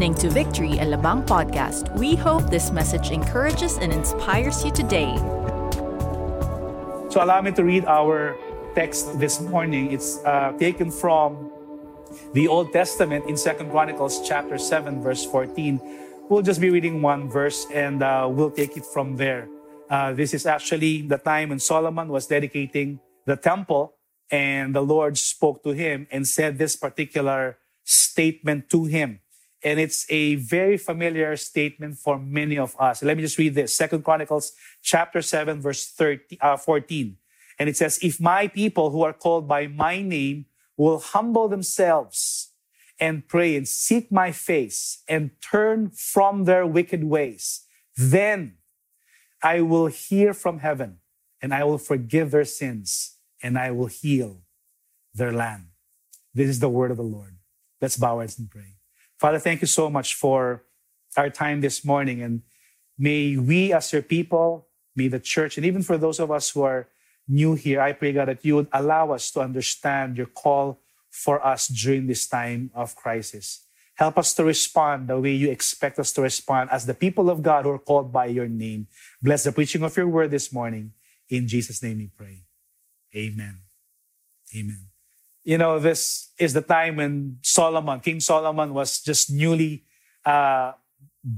listening to Victory Alabang podcast. We hope this message encourages and inspires you today. So allow me to read our text this morning. It's uh, taken from the Old Testament in Second Chronicles chapter 7 verse 14. We'll just be reading one verse and uh, we'll take it from there. Uh, this is actually the time when Solomon was dedicating the temple and the Lord spoke to him and said this particular statement to him. And it's a very familiar statement for many of us. Let me just read this. Second Chronicles chapter 7, verse 30, uh, 14. And it says, If my people who are called by my name will humble themselves and pray and seek my face and turn from their wicked ways, then I will hear from heaven and I will forgive their sins and I will heal their land. This is the word of the Lord. Let's bow our heads and pray. Father, thank you so much for our time this morning. And may we, as your people, may the church, and even for those of us who are new here, I pray, God, that you would allow us to understand your call for us during this time of crisis. Help us to respond the way you expect us to respond as the people of God who are called by your name. Bless the preaching of your word this morning. In Jesus' name we pray. Amen. Amen. You know, this is the time when Solomon, King Solomon, was just newly uh,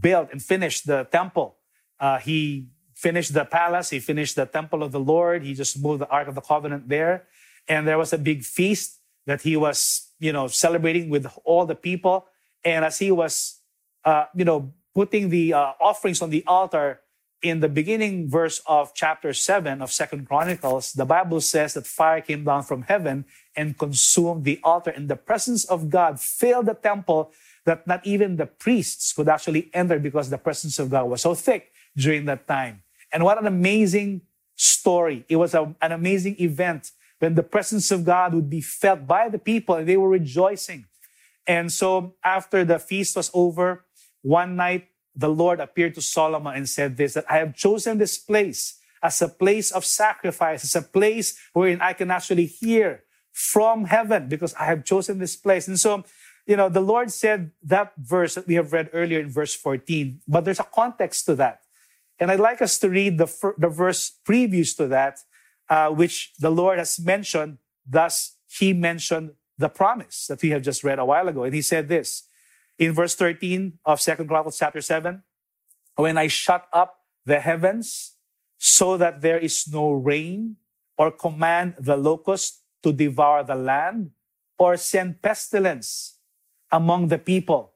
built and finished the temple. Uh, he finished the palace, he finished the temple of the Lord, he just moved the Ark of the Covenant there. And there was a big feast that he was, you know, celebrating with all the people. And as he was, uh, you know, putting the uh, offerings on the altar, in the beginning verse of chapter 7 of second chronicles the bible says that fire came down from heaven and consumed the altar and the presence of god filled the temple that not even the priests could actually enter because the presence of god was so thick during that time. And what an amazing story. It was a, an amazing event when the presence of god would be felt by the people and they were rejoicing. And so after the feast was over one night the Lord appeared to Solomon and said this, that I have chosen this place as a place of sacrifice, as a place wherein I can actually hear from heaven because I have chosen this place. And so, you know, the Lord said that verse that we have read earlier in verse 14, but there's a context to that. And I'd like us to read the, the verse previous to that, uh, which the Lord has mentioned. Thus, he mentioned the promise that we have just read a while ago. And he said this, in verse 13 of Second Chronicles chapter 7, when I shut up the heavens so that there is no rain, or command the locust to devour the land, or send pestilence among the people.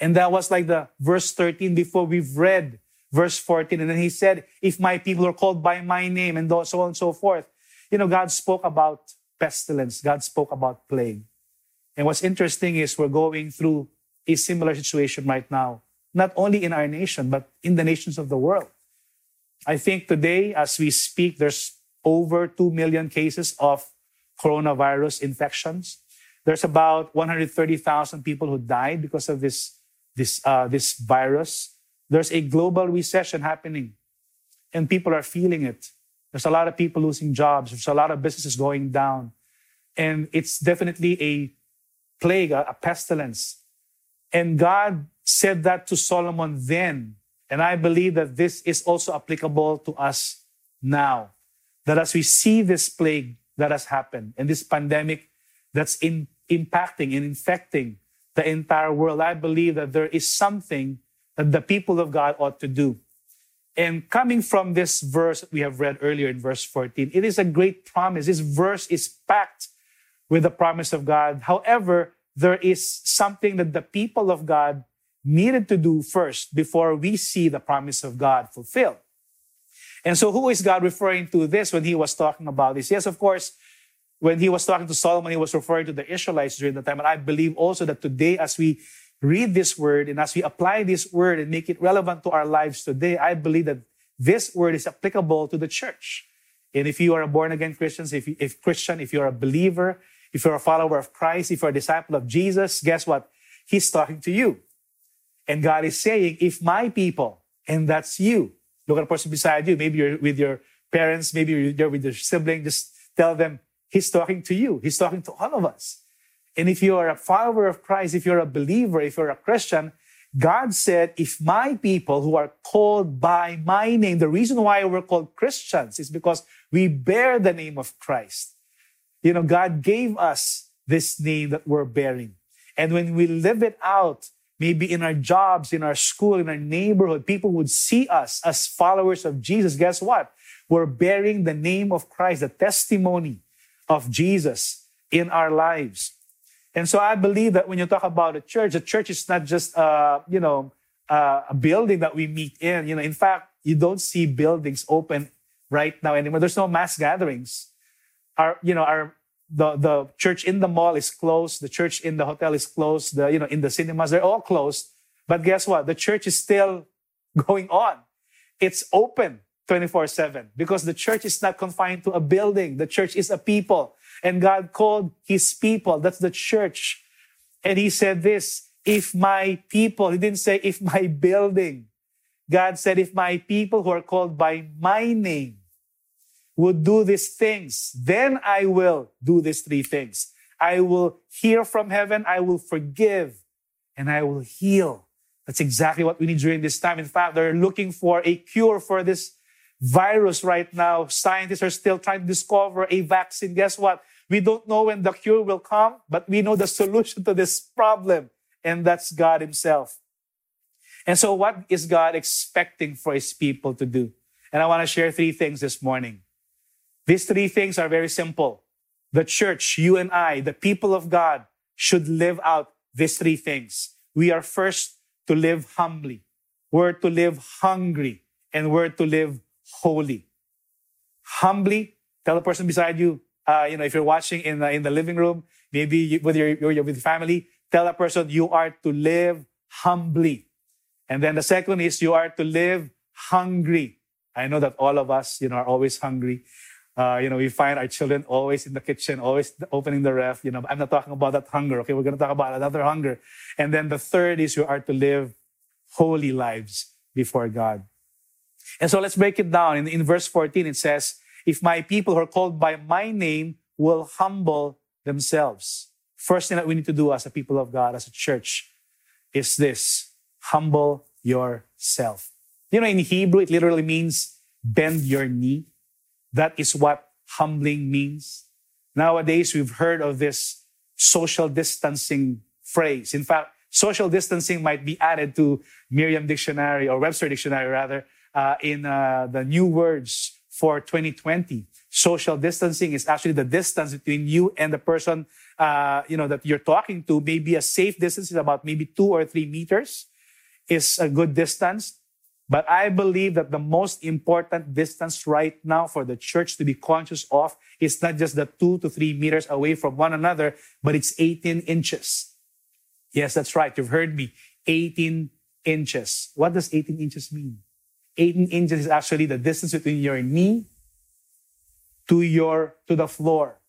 And that was like the verse 13 before we've read verse 14. And then he said, If my people are called by my name, and so on and so forth. You know, God spoke about pestilence, God spoke about plague. And what's interesting is we're going through a similar situation right now, not only in our nation, but in the nations of the world. I think today, as we speak, there's over 2 million cases of coronavirus infections. There's about 130,000 people who died because of this, this, uh, this virus. There's a global recession happening, and people are feeling it. There's a lot of people losing jobs. There's a lot of businesses going down. And it's definitely a plague, a, a pestilence and God said that to Solomon then. And I believe that this is also applicable to us now. That as we see this plague that has happened and this pandemic that's in, impacting and infecting the entire world, I believe that there is something that the people of God ought to do. And coming from this verse we have read earlier in verse 14, it is a great promise. This verse is packed with the promise of God. However, there is something that the people of God needed to do first before we see the promise of God fulfilled. And so, who is God referring to this when he was talking about this? Yes, of course, when he was talking to Solomon, he was referring to the Israelites during the time. And I believe also that today, as we read this word and as we apply this word and make it relevant to our lives today, I believe that this word is applicable to the church. And if you are a born again Christian, if, if Christian, if you're a believer, if you're a follower of Christ, if you're a disciple of Jesus, guess what? He's talking to you. And God is saying, if my people, and that's you, look at the person beside you, maybe you're with your parents, maybe you're with your sibling, just tell them, He's talking to you. He's talking to all of us. And if you are a follower of Christ, if you're a believer, if you're a Christian, God said, if my people who are called by my name, the reason why we're called Christians is because we bear the name of Christ. You know, God gave us this name that we're bearing. And when we live it out, maybe in our jobs, in our school, in our neighborhood, people would see us as followers of Jesus. Guess what? We're bearing the name of Christ, the testimony of Jesus in our lives. And so I believe that when you talk about a church, a church is not just, uh, you know, uh, a building that we meet in. You know, in fact, you don't see buildings open right now anymore. There's no mass gatherings. Our, you know, our the the church in the mall is closed. The church in the hotel is closed. The you know in the cinemas they're all closed. But guess what? The church is still going on. It's open 24 7 because the church is not confined to a building. The church is a people. And God called his people. That's the church. And he said this, if my people, he didn't say if my building. God said, if my people who are called by my name would do these things, then I will do these three things. I will hear from heaven, I will forgive, and I will heal. That's exactly what we need during this time. In fact, they're looking for a cure for this virus right now. Scientists are still trying to discover a vaccine. Guess what? We don't know when the cure will come, but we know the solution to this problem, and that's God Himself. And so, what is God expecting for His people to do? And I want to share three things this morning. These three things are very simple. The church, you and I, the people of God, should live out these three things. We are first to live humbly, we're to live hungry, and we're to live holy. Humbly, tell the person beside you, uh, you know, if you're watching in the, in the living room, maybe you, with your, your with family, tell that person you are to live humbly. And then the second is you are to live hungry. I know that all of us, you know, are always hungry. Uh, you know, we find our children always in the kitchen, always opening the ref. You know, I'm not talking about that hunger. Okay, we're going to talk about another hunger. And then the third is you are to live holy lives before God. And so let's break it down. In, in verse 14, it says, if my people who are called by my name will humble themselves. First thing that we need to do as a people of God, as a church, is this humble yourself. You know, in Hebrew, it literally means bend your knee. That is what humbling means. Nowadays, we've heard of this social distancing phrase. In fact, social distancing might be added to Merriam Dictionary or Webster Dictionary rather uh, in uh, the new words for 2020. Social distancing is actually the distance between you and the person, uh, you know, that you're talking to. Maybe a safe distance is about maybe two or three meters is a good distance. But I believe that the most important distance right now for the church to be conscious of is not just the two to three meters away from one another, but it's 18 inches. Yes, that's right. You've heard me. 18 inches. What does 18 inches mean? 18 inches is actually the distance between your knee to your to the floor.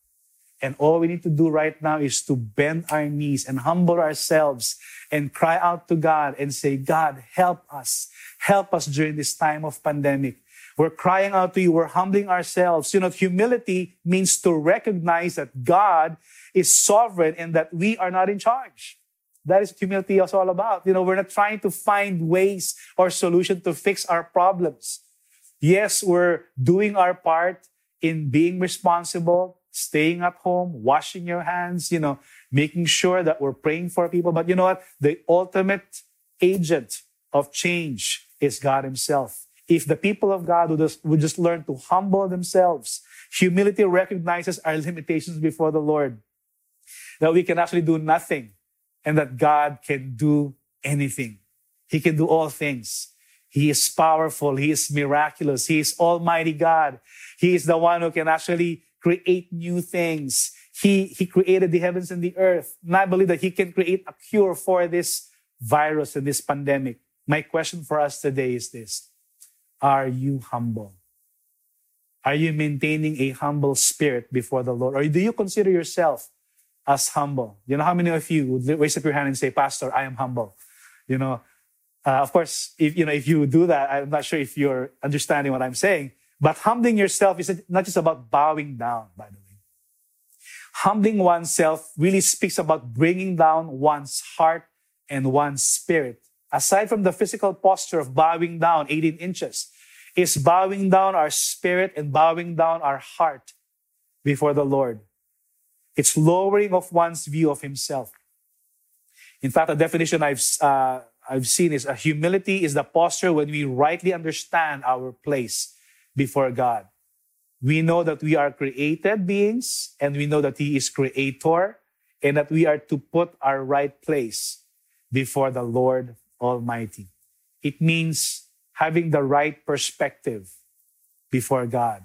And all we need to do right now is to bend our knees and humble ourselves and cry out to God and say, God, help us. Help us during this time of pandemic. We're crying out to you. We're humbling ourselves. You know, humility means to recognize that God is sovereign and that we are not in charge. That is what humility is all about. You know, we're not trying to find ways or solution to fix our problems. Yes, we're doing our part in being responsible, staying at home, washing your hands, you know, making sure that we're praying for people. But you know what? The ultimate agent of change is God Himself. If the people of God would just, would just learn to humble themselves, humility recognizes our limitations before the Lord, that we can actually do nothing and that God can do anything. He can do all things. He is powerful. He is miraculous. He is Almighty God. He is the one who can actually create new things. He, he created the heavens and the earth. And I believe that He can create a cure for this virus and this pandemic. My question for us today is this Are you humble? Are you maintaining a humble spirit before the Lord? Or do you consider yourself as humble. You know, how many of you would raise up your hand and say, Pastor, I am humble? You know, uh, of course, if you know, if you do that, I'm not sure if you're understanding what I'm saying. But humbling yourself is not just about bowing down, by the way. Humbling oneself really speaks about bringing down one's heart and one's spirit aside from the physical posture of bowing down 18 inches, is bowing down our spirit and bowing down our heart before the Lord. It's lowering of one's view of himself. In fact, a definition I've, uh, I've seen is a humility is the posture when we rightly understand our place before God. We know that we are created beings and we know that He is creator and that we are to put our right place before the Lord Almighty. It means having the right perspective before God.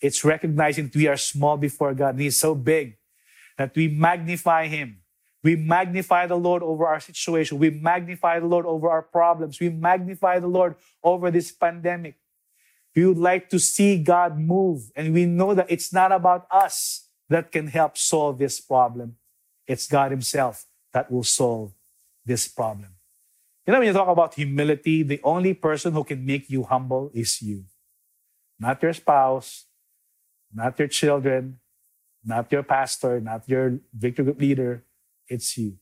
It's recognizing that we are small before God. And He's so big that we magnify Him. We magnify the Lord over our situation. We magnify the Lord over our problems. We magnify the Lord over this pandemic. We would like to see God move. And we know that it's not about us that can help solve this problem. It's God Himself that will solve this problem. You know, when you talk about humility, the only person who can make you humble is you. Not your spouse, not your children, not your pastor, not your victory group leader. It's you.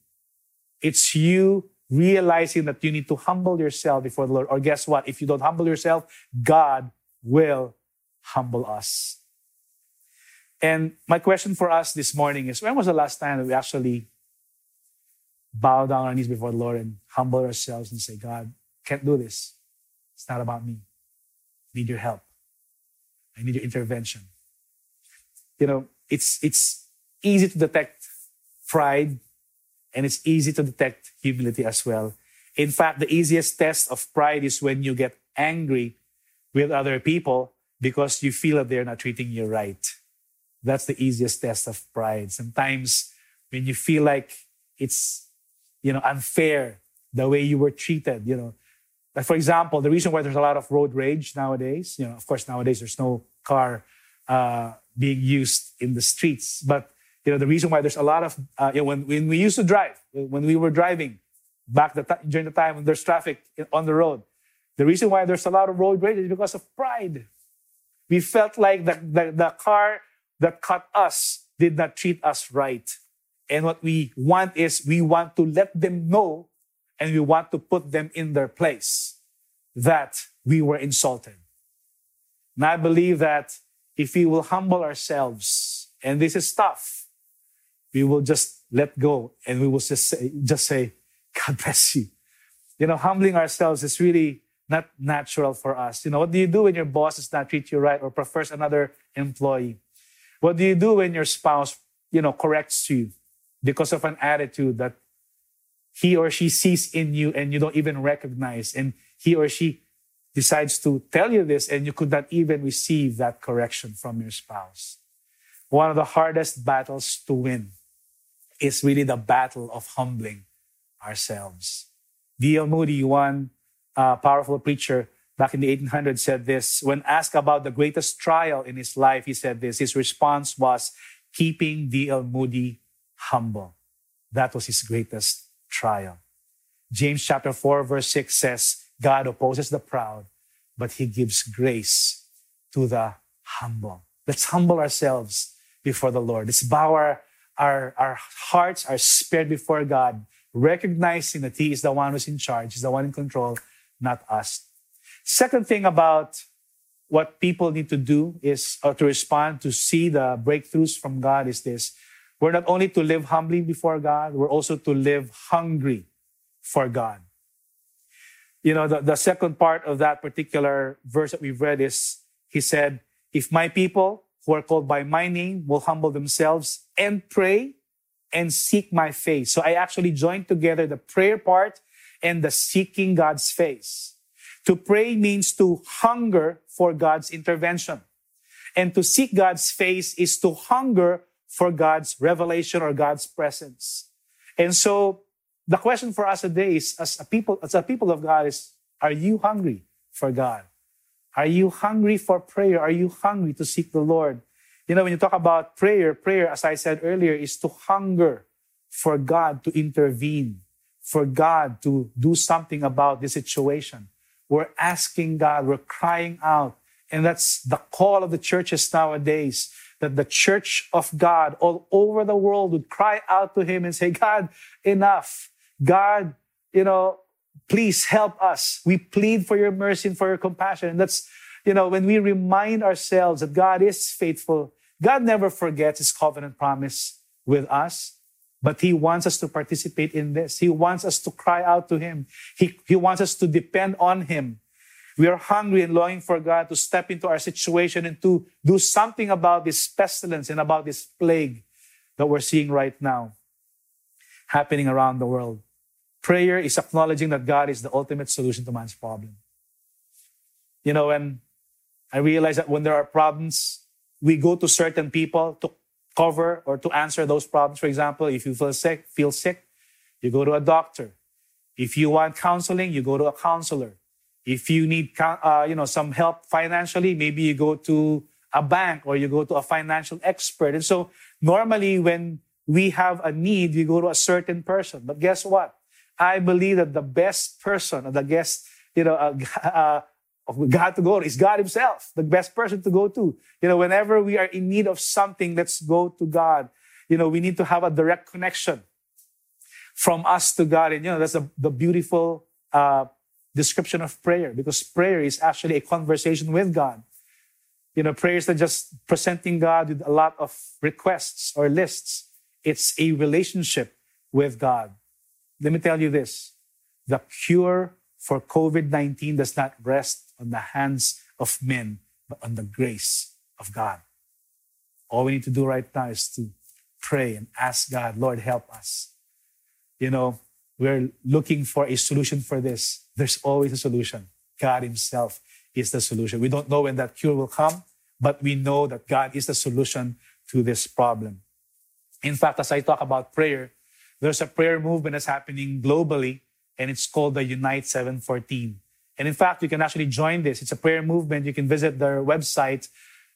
It's you realizing that you need to humble yourself before the Lord. Or guess what? If you don't humble yourself, God will humble us. And my question for us this morning is when was the last time that we actually bow down our knees before the Lord and humble ourselves and say, God, can't do this. It's not about me. I need your help. I need your intervention. You know, it's it's easy to detect pride and it's easy to detect humility as well. In fact, the easiest test of pride is when you get angry with other people because you feel that they're not treating you right. That's the easiest test of pride. Sometimes when you feel like it's, you know, unfair the way you were treated, you know. Like for example, the reason why there's a lot of road rage nowadays, you know, of course nowadays there's no car uh, being used in the streets, but you know the reason why there's a lot of uh, you know, when when we used to drive, when we were driving back the t- during the time when there's traffic on the road, the reason why there's a lot of road rage is because of pride. We felt like the, the, the car that cut us did not treat us right. And what we want is we want to let them know and we want to put them in their place that we were insulted. And I believe that if we will humble ourselves, and this is tough, we will just let go and we will just say, just say God bless you. You know, humbling ourselves is really not natural for us. You know, what do you do when your boss does not treat you right or prefers another employee? What do you do when your spouse, you know, corrects you because of an attitude that he or she sees in you and you don't even recognize and he or she decides to tell you this and you could not even receive that correction from your spouse. One of the hardest battles to win is really the battle of humbling ourselves. D.L. Moody, one uh, powerful preacher back in the 1800s said this. When asked about the greatest trial in his life, he said this. His response was keeping D.L. Moody humble. That was his greatest trial. James chapter 4 verse 6 says, God opposes the proud, but he gives grace to the humble. Let's humble ourselves before the Lord. Let's bow our, our, our hearts, our spirit before God, recognizing that he is the one who's in charge, he's the one in control, not us. Second thing about what people need to do is, or to respond to see the breakthroughs from God is this. We're not only to live humbly before God, we're also to live hungry for God. You know, the, the second part of that particular verse that we've read is, he said, if my people who are called by my name will humble themselves and pray and seek my face. So I actually joined together the prayer part and the seeking God's face. To pray means to hunger for God's intervention. And to seek God's face is to hunger for God's revelation or God's presence. And so the question for us today is as a people, as a people of God is, are you hungry for God? Are you hungry for prayer? Are you hungry to seek the Lord? You know, when you talk about prayer, prayer, as I said earlier, is to hunger for God to intervene for God to do something about the situation. We're asking God, we're crying out. And that's the call of the churches nowadays that the church of God all over the world would cry out to Him and say, God, enough. God, you know, please help us. We plead for your mercy and for your compassion. And that's, you know, when we remind ourselves that God is faithful, God never forgets his covenant promise with us. But he wants us to participate in this. He wants us to cry out to him. He, he wants us to depend on him. We are hungry and longing for God to step into our situation and to do something about this pestilence and about this plague that we're seeing right now happening around the world. Prayer is acknowledging that God is the ultimate solution to man's problem. You know, and I realize that when there are problems, we go to certain people to cover or to answer those problems. For example, if you feel sick, feel sick, you go to a doctor. If you want counseling, you go to a counselor. If you need, uh, you know, some help financially, maybe you go to a bank or you go to a financial expert. And so normally when we have a need, we go to a certain person. But guess what? I believe that the best person, the guest, you know, uh, uh, God to go to is God Himself, the best person to go to. You know, whenever we are in need of something, let's go to God. You know, we need to have a direct connection from us to God. And, you know, that's the, the beautiful uh, description of prayer because prayer is actually a conversation with God. You know, prayer is not just presenting God with a lot of requests or lists. It's a relationship with God. Let me tell you this. The cure for COVID-19 does not rest on the hands of men, but on the grace of God. All we need to do right now is to pray and ask God, Lord, help us. You know, we're looking for a solution for this. There's always a solution. God Himself is the solution. We don't know when that cure will come, but we know that God is the solution to this problem. In fact, as I talk about prayer, there's a prayer movement that's happening globally, and it's called the Unite 714. And in fact, you can actually join this. It's a prayer movement. You can visit their website.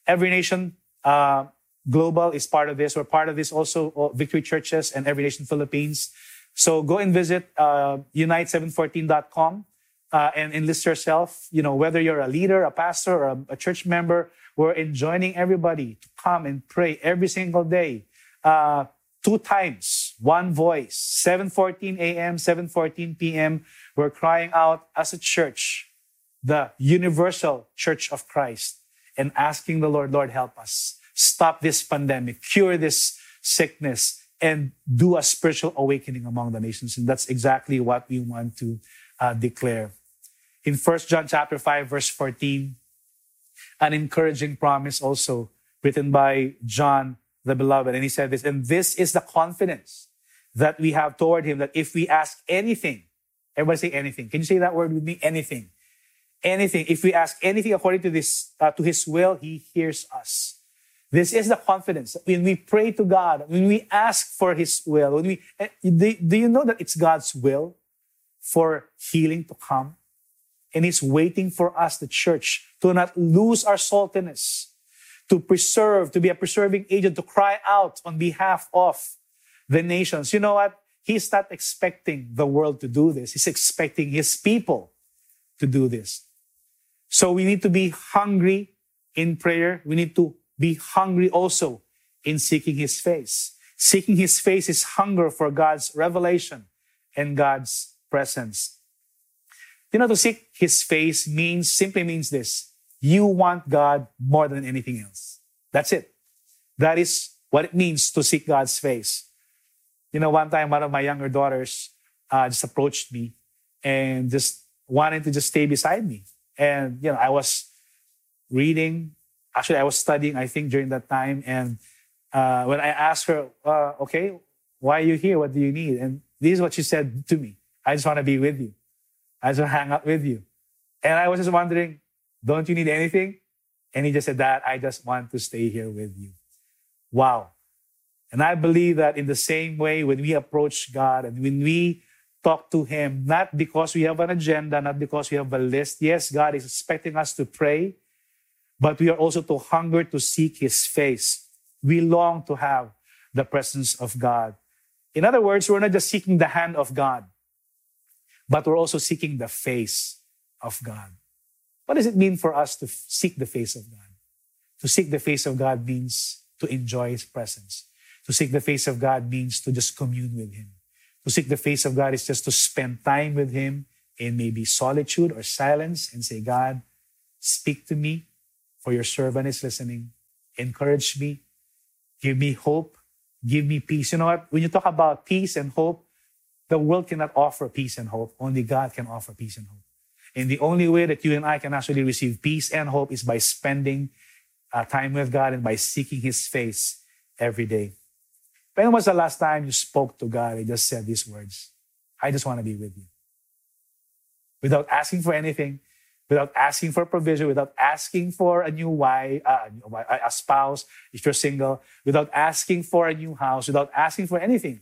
Every Nation uh, Global is part of this. We're part of this also, uh, Victory Churches and Every Nation Philippines. So go and visit uh, unite714.com uh, and enlist yourself. You know, whether you're a leader, a pastor, or a, a church member, we're enjoining everybody to come and pray every single day, uh, two times, one voice, 7:14 a.m., 7:14 p.m. We're crying out as a church, the universal church of Christ, and asking the Lord, Lord, help us. Stop this pandemic, cure this sickness, and do a spiritual awakening among the nations. And that's exactly what we want to uh, declare. In 1 John chapter 5, verse 14, an encouraging promise also written by John the beloved. And he said this, and this is the confidence that we have toward him that if we ask anything Everybody say anything. Can you say that word with me? Anything. Anything. If we ask anything according to this, uh, to His will, He hears us. This is the confidence. When we pray to God, when we ask for His will, when we, eh, do, do you know that it's God's will for healing to come? And He's waiting for us, the church, to not lose our saltiness, to preserve, to be a preserving agent, to cry out on behalf of the nations. You know what? He's not expecting the world to do this. He's expecting his people to do this. So we need to be hungry in prayer. We need to be hungry also in seeking his face. Seeking his face is hunger for God's revelation and God's presence. You know, to seek his face means, simply means this. You want God more than anything else. That's it. That is what it means to seek God's face. You know, one time one of my younger daughters uh, just approached me and just wanted to just stay beside me. And, you know, I was reading. Actually, I was studying, I think, during that time. And uh, when I asked her, uh, okay, why are you here? What do you need? And this is what she said to me. I just want to be with you. I just want to hang out with you. And I was just wondering, don't you need anything? And he just said, that I just want to stay here with you. Wow. And I believe that in the same way, when we approach God and when we talk to Him, not because we have an agenda, not because we have a list. Yes, God is expecting us to pray, but we are also to hunger to seek His face. We long to have the presence of God. In other words, we're not just seeking the hand of God, but we're also seeking the face of God. What does it mean for us to seek the face of God? To seek the face of God means to enjoy His presence. To seek the face of God means to just commune with Him. To seek the face of God is just to spend time with Him in maybe solitude or silence and say, God, speak to me, for your servant is listening. Encourage me. Give me hope. Give me peace. You know what? When you talk about peace and hope, the world cannot offer peace and hope. Only God can offer peace and hope. And the only way that you and I can actually receive peace and hope is by spending uh, time with God and by seeking His face every day. When was the last time you spoke to God and just said these words? I just want to be with you. Without asking for anything, without asking for provision, without asking for a new wife, uh, a spouse, if you're single, without asking for a new house, without asking for anything.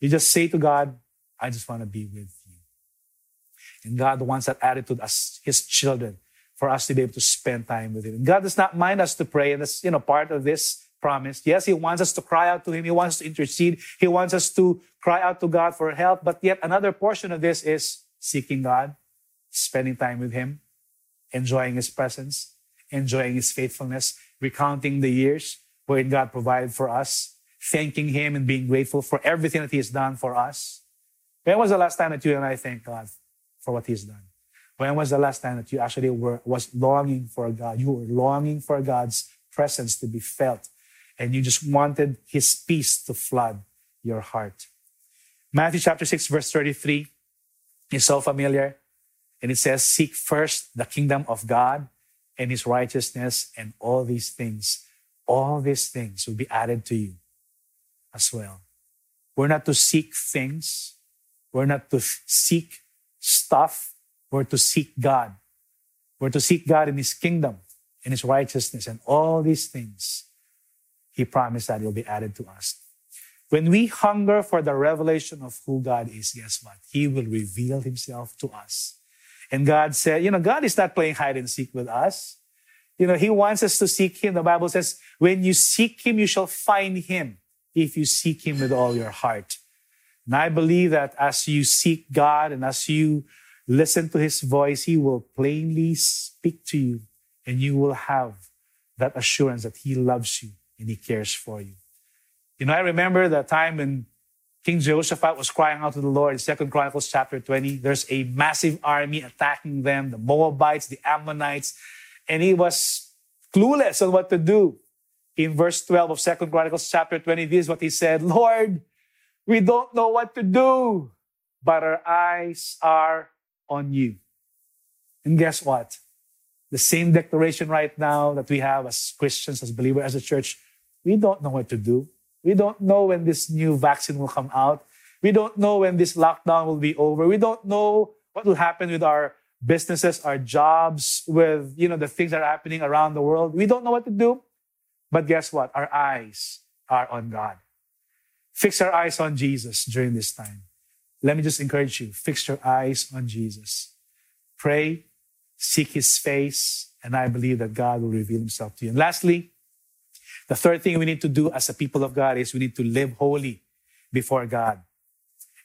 You just say to God, I just want to be with you. And God wants that attitude as His children for us to be able to spend time with Him. God does not mind us to pray, and that's you know part of this promise. Yes, He wants us to cry out to Him. He wants to intercede. He wants us to cry out to God for help. But yet another portion of this is seeking God, spending time with Him, enjoying His presence, enjoying His faithfulness, recounting the years wherein God provided for us, thanking Him and being grateful for everything that He has done for us. When was the last time that you and I thank God for what He's done? When was the last time that you actually were was longing for God? You were longing for God's presence to be felt, and you just wanted His peace to flood your heart. Matthew chapter 6, verse 33 is so familiar. And it says, Seek first the kingdom of God and his righteousness, and all these things, all these things will be added to you as well. We're not to seek things, we're not to seek stuff, we're to seek God. We're to seek God in his kingdom, in his righteousness, and all these things. He promised that it will be added to us. When we hunger for the revelation of who God is, guess what? He will reveal himself to us. And God said, you know, God is not playing hide and seek with us. You know, He wants us to seek Him. The Bible says, when you seek Him, you shall find Him if you seek Him with all your heart. And I believe that as you seek God and as you listen to His voice, He will plainly speak to you and you will have that assurance that He loves you and He cares for you. You know, I remember the time when King Jehoshaphat was crying out to the Lord in Second Chronicles chapter 20. There's a massive army attacking them, the Moabites, the Ammonites, and he was clueless on what to do. In verse 12 of Second Chronicles chapter 20, this is what he said, Lord, we don't know what to do, but our eyes are on you. And guess what? The same declaration right now that we have as Christians, as believers, as a church, we don't know what to do. We don't know when this new vaccine will come out. We don't know when this lockdown will be over. We don't know what will happen with our businesses, our jobs, with you know the things that are happening around the world. We don't know what to do. But guess what? Our eyes are on God. Fix our eyes on Jesus during this time. Let me just encourage you. Fix your eyes on Jesus. Pray, seek his face, and I believe that God will reveal himself to you. And lastly, the third thing we need to do as a people of God is we need to live holy before God.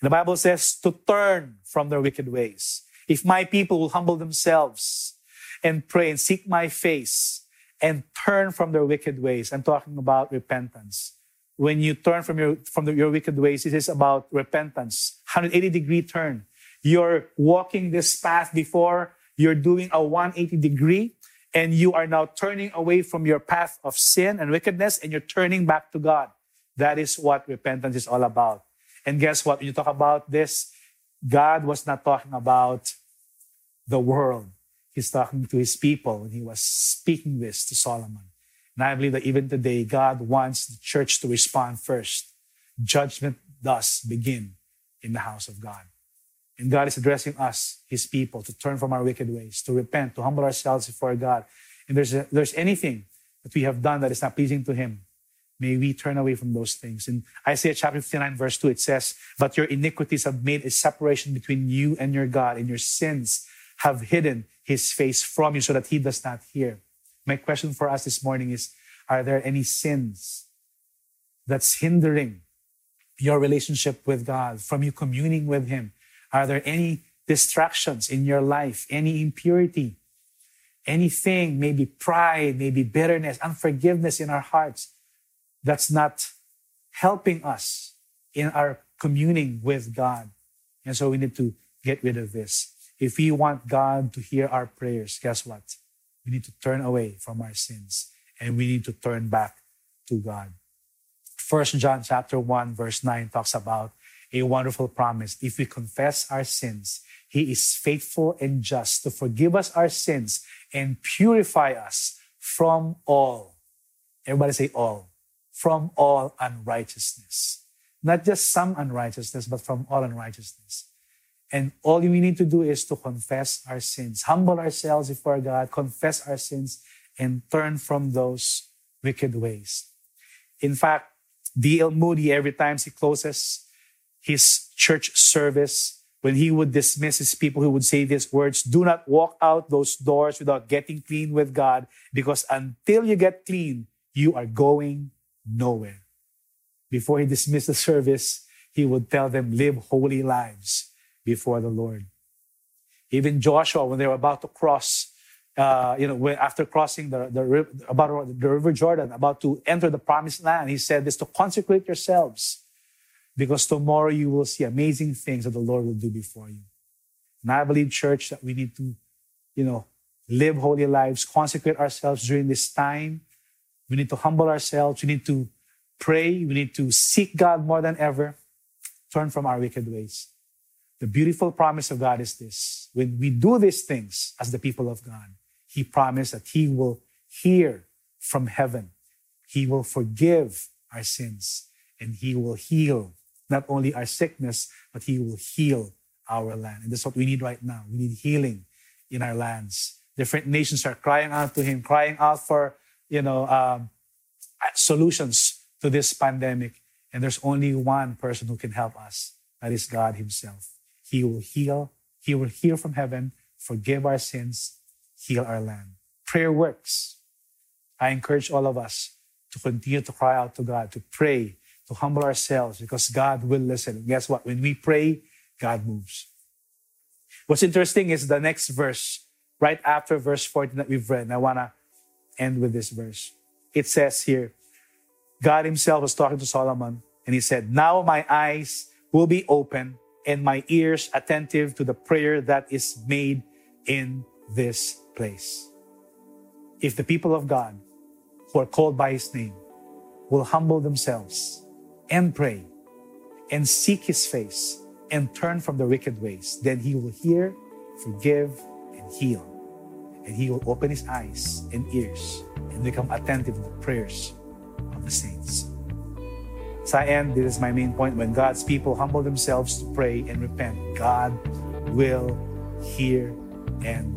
The Bible says to turn from their wicked ways. If my people will humble themselves and pray and seek my face and turn from their wicked ways, I'm talking about repentance. When you turn from your from the, your wicked ways, it is about repentance. 180 degree turn. You're walking this path before you're doing a 180 degree and you are now turning away from your path of sin and wickedness and you're turning back to God. That is what repentance is all about. And guess what? When you talk about this, God was not talking about the world. He's talking to his people and he was speaking this to Solomon. And I believe that even today, God wants the church to respond first. Judgment thus begin in the house of God. And God is addressing us, His people, to turn from our wicked ways, to repent, to humble ourselves before God. And there's, a, there's anything that we have done that is not pleasing to Him, may we turn away from those things. In Isaiah chapter 59, verse 2, it says, But your iniquities have made a separation between you and your God, and your sins have hidden His face from you so that He does not hear. My question for us this morning is Are there any sins that's hindering your relationship with God, from you communing with Him? Are there any distractions in your life, any impurity, anything, maybe pride, maybe bitterness, unforgiveness in our hearts that's not helping us in our communing with God? And so we need to get rid of this. If we want God to hear our prayers, guess what? We need to turn away from our sins and we need to turn back to God. First John chapter 1 verse 9 talks about a wonderful promise. If we confess our sins, he is faithful and just to forgive us our sins and purify us from all. Everybody say all. From all unrighteousness. Not just some unrighteousness, but from all unrighteousness. And all we need to do is to confess our sins, humble ourselves before God, confess our sins, and turn from those wicked ways. In fact, D.L. Moody, every time he closes his church service, when he would dismiss his people, he would say these words Do not walk out those doors without getting clean with God, because until you get clean, you are going nowhere. Before he dismissed the service, he would tell them, Live holy lives before the Lord. Even Joshua, when they were about to cross, uh, you know, after crossing the, the, about the river Jordan, about to enter the promised land, he said this to consecrate yourselves because tomorrow you will see amazing things that the Lord will do before you. And I believe, church, that we need to, you know, live holy lives, consecrate ourselves during this time. We need to humble ourselves. We need to pray. We need to seek God more than ever. Turn from our wicked ways. The beautiful promise of God is this. When we do these things as the people of God, He promised that He will hear from heaven. He will forgive our sins and He will heal not only our sickness, but He will heal our land. And that's what we need right now. We need healing in our lands. Different nations are crying out to Him, crying out for, you know, um, solutions to this pandemic. And there's only one person who can help us. That is God Himself. He will heal. He will heal from heaven, forgive our sins, heal our land. Prayer works. I encourage all of us to continue to cry out to God, to pray, to humble ourselves because God will listen. Guess what? When we pray, God moves. What's interesting is the next verse, right after verse 14 that we've read. And I want to end with this verse. It says here, God Himself was talking to Solomon, and He said, Now my eyes will be open and my ears attentive to the prayer that is made in this place. If the people of God who are called by His name will humble themselves and pray and seek his face and turn from the wicked ways, then he will hear, forgive, and heal. And he will open his eyes and ears and become attentive to the prayers of the saints. As I end, this is my main point. When God's people humble themselves to pray and repent, God will hear and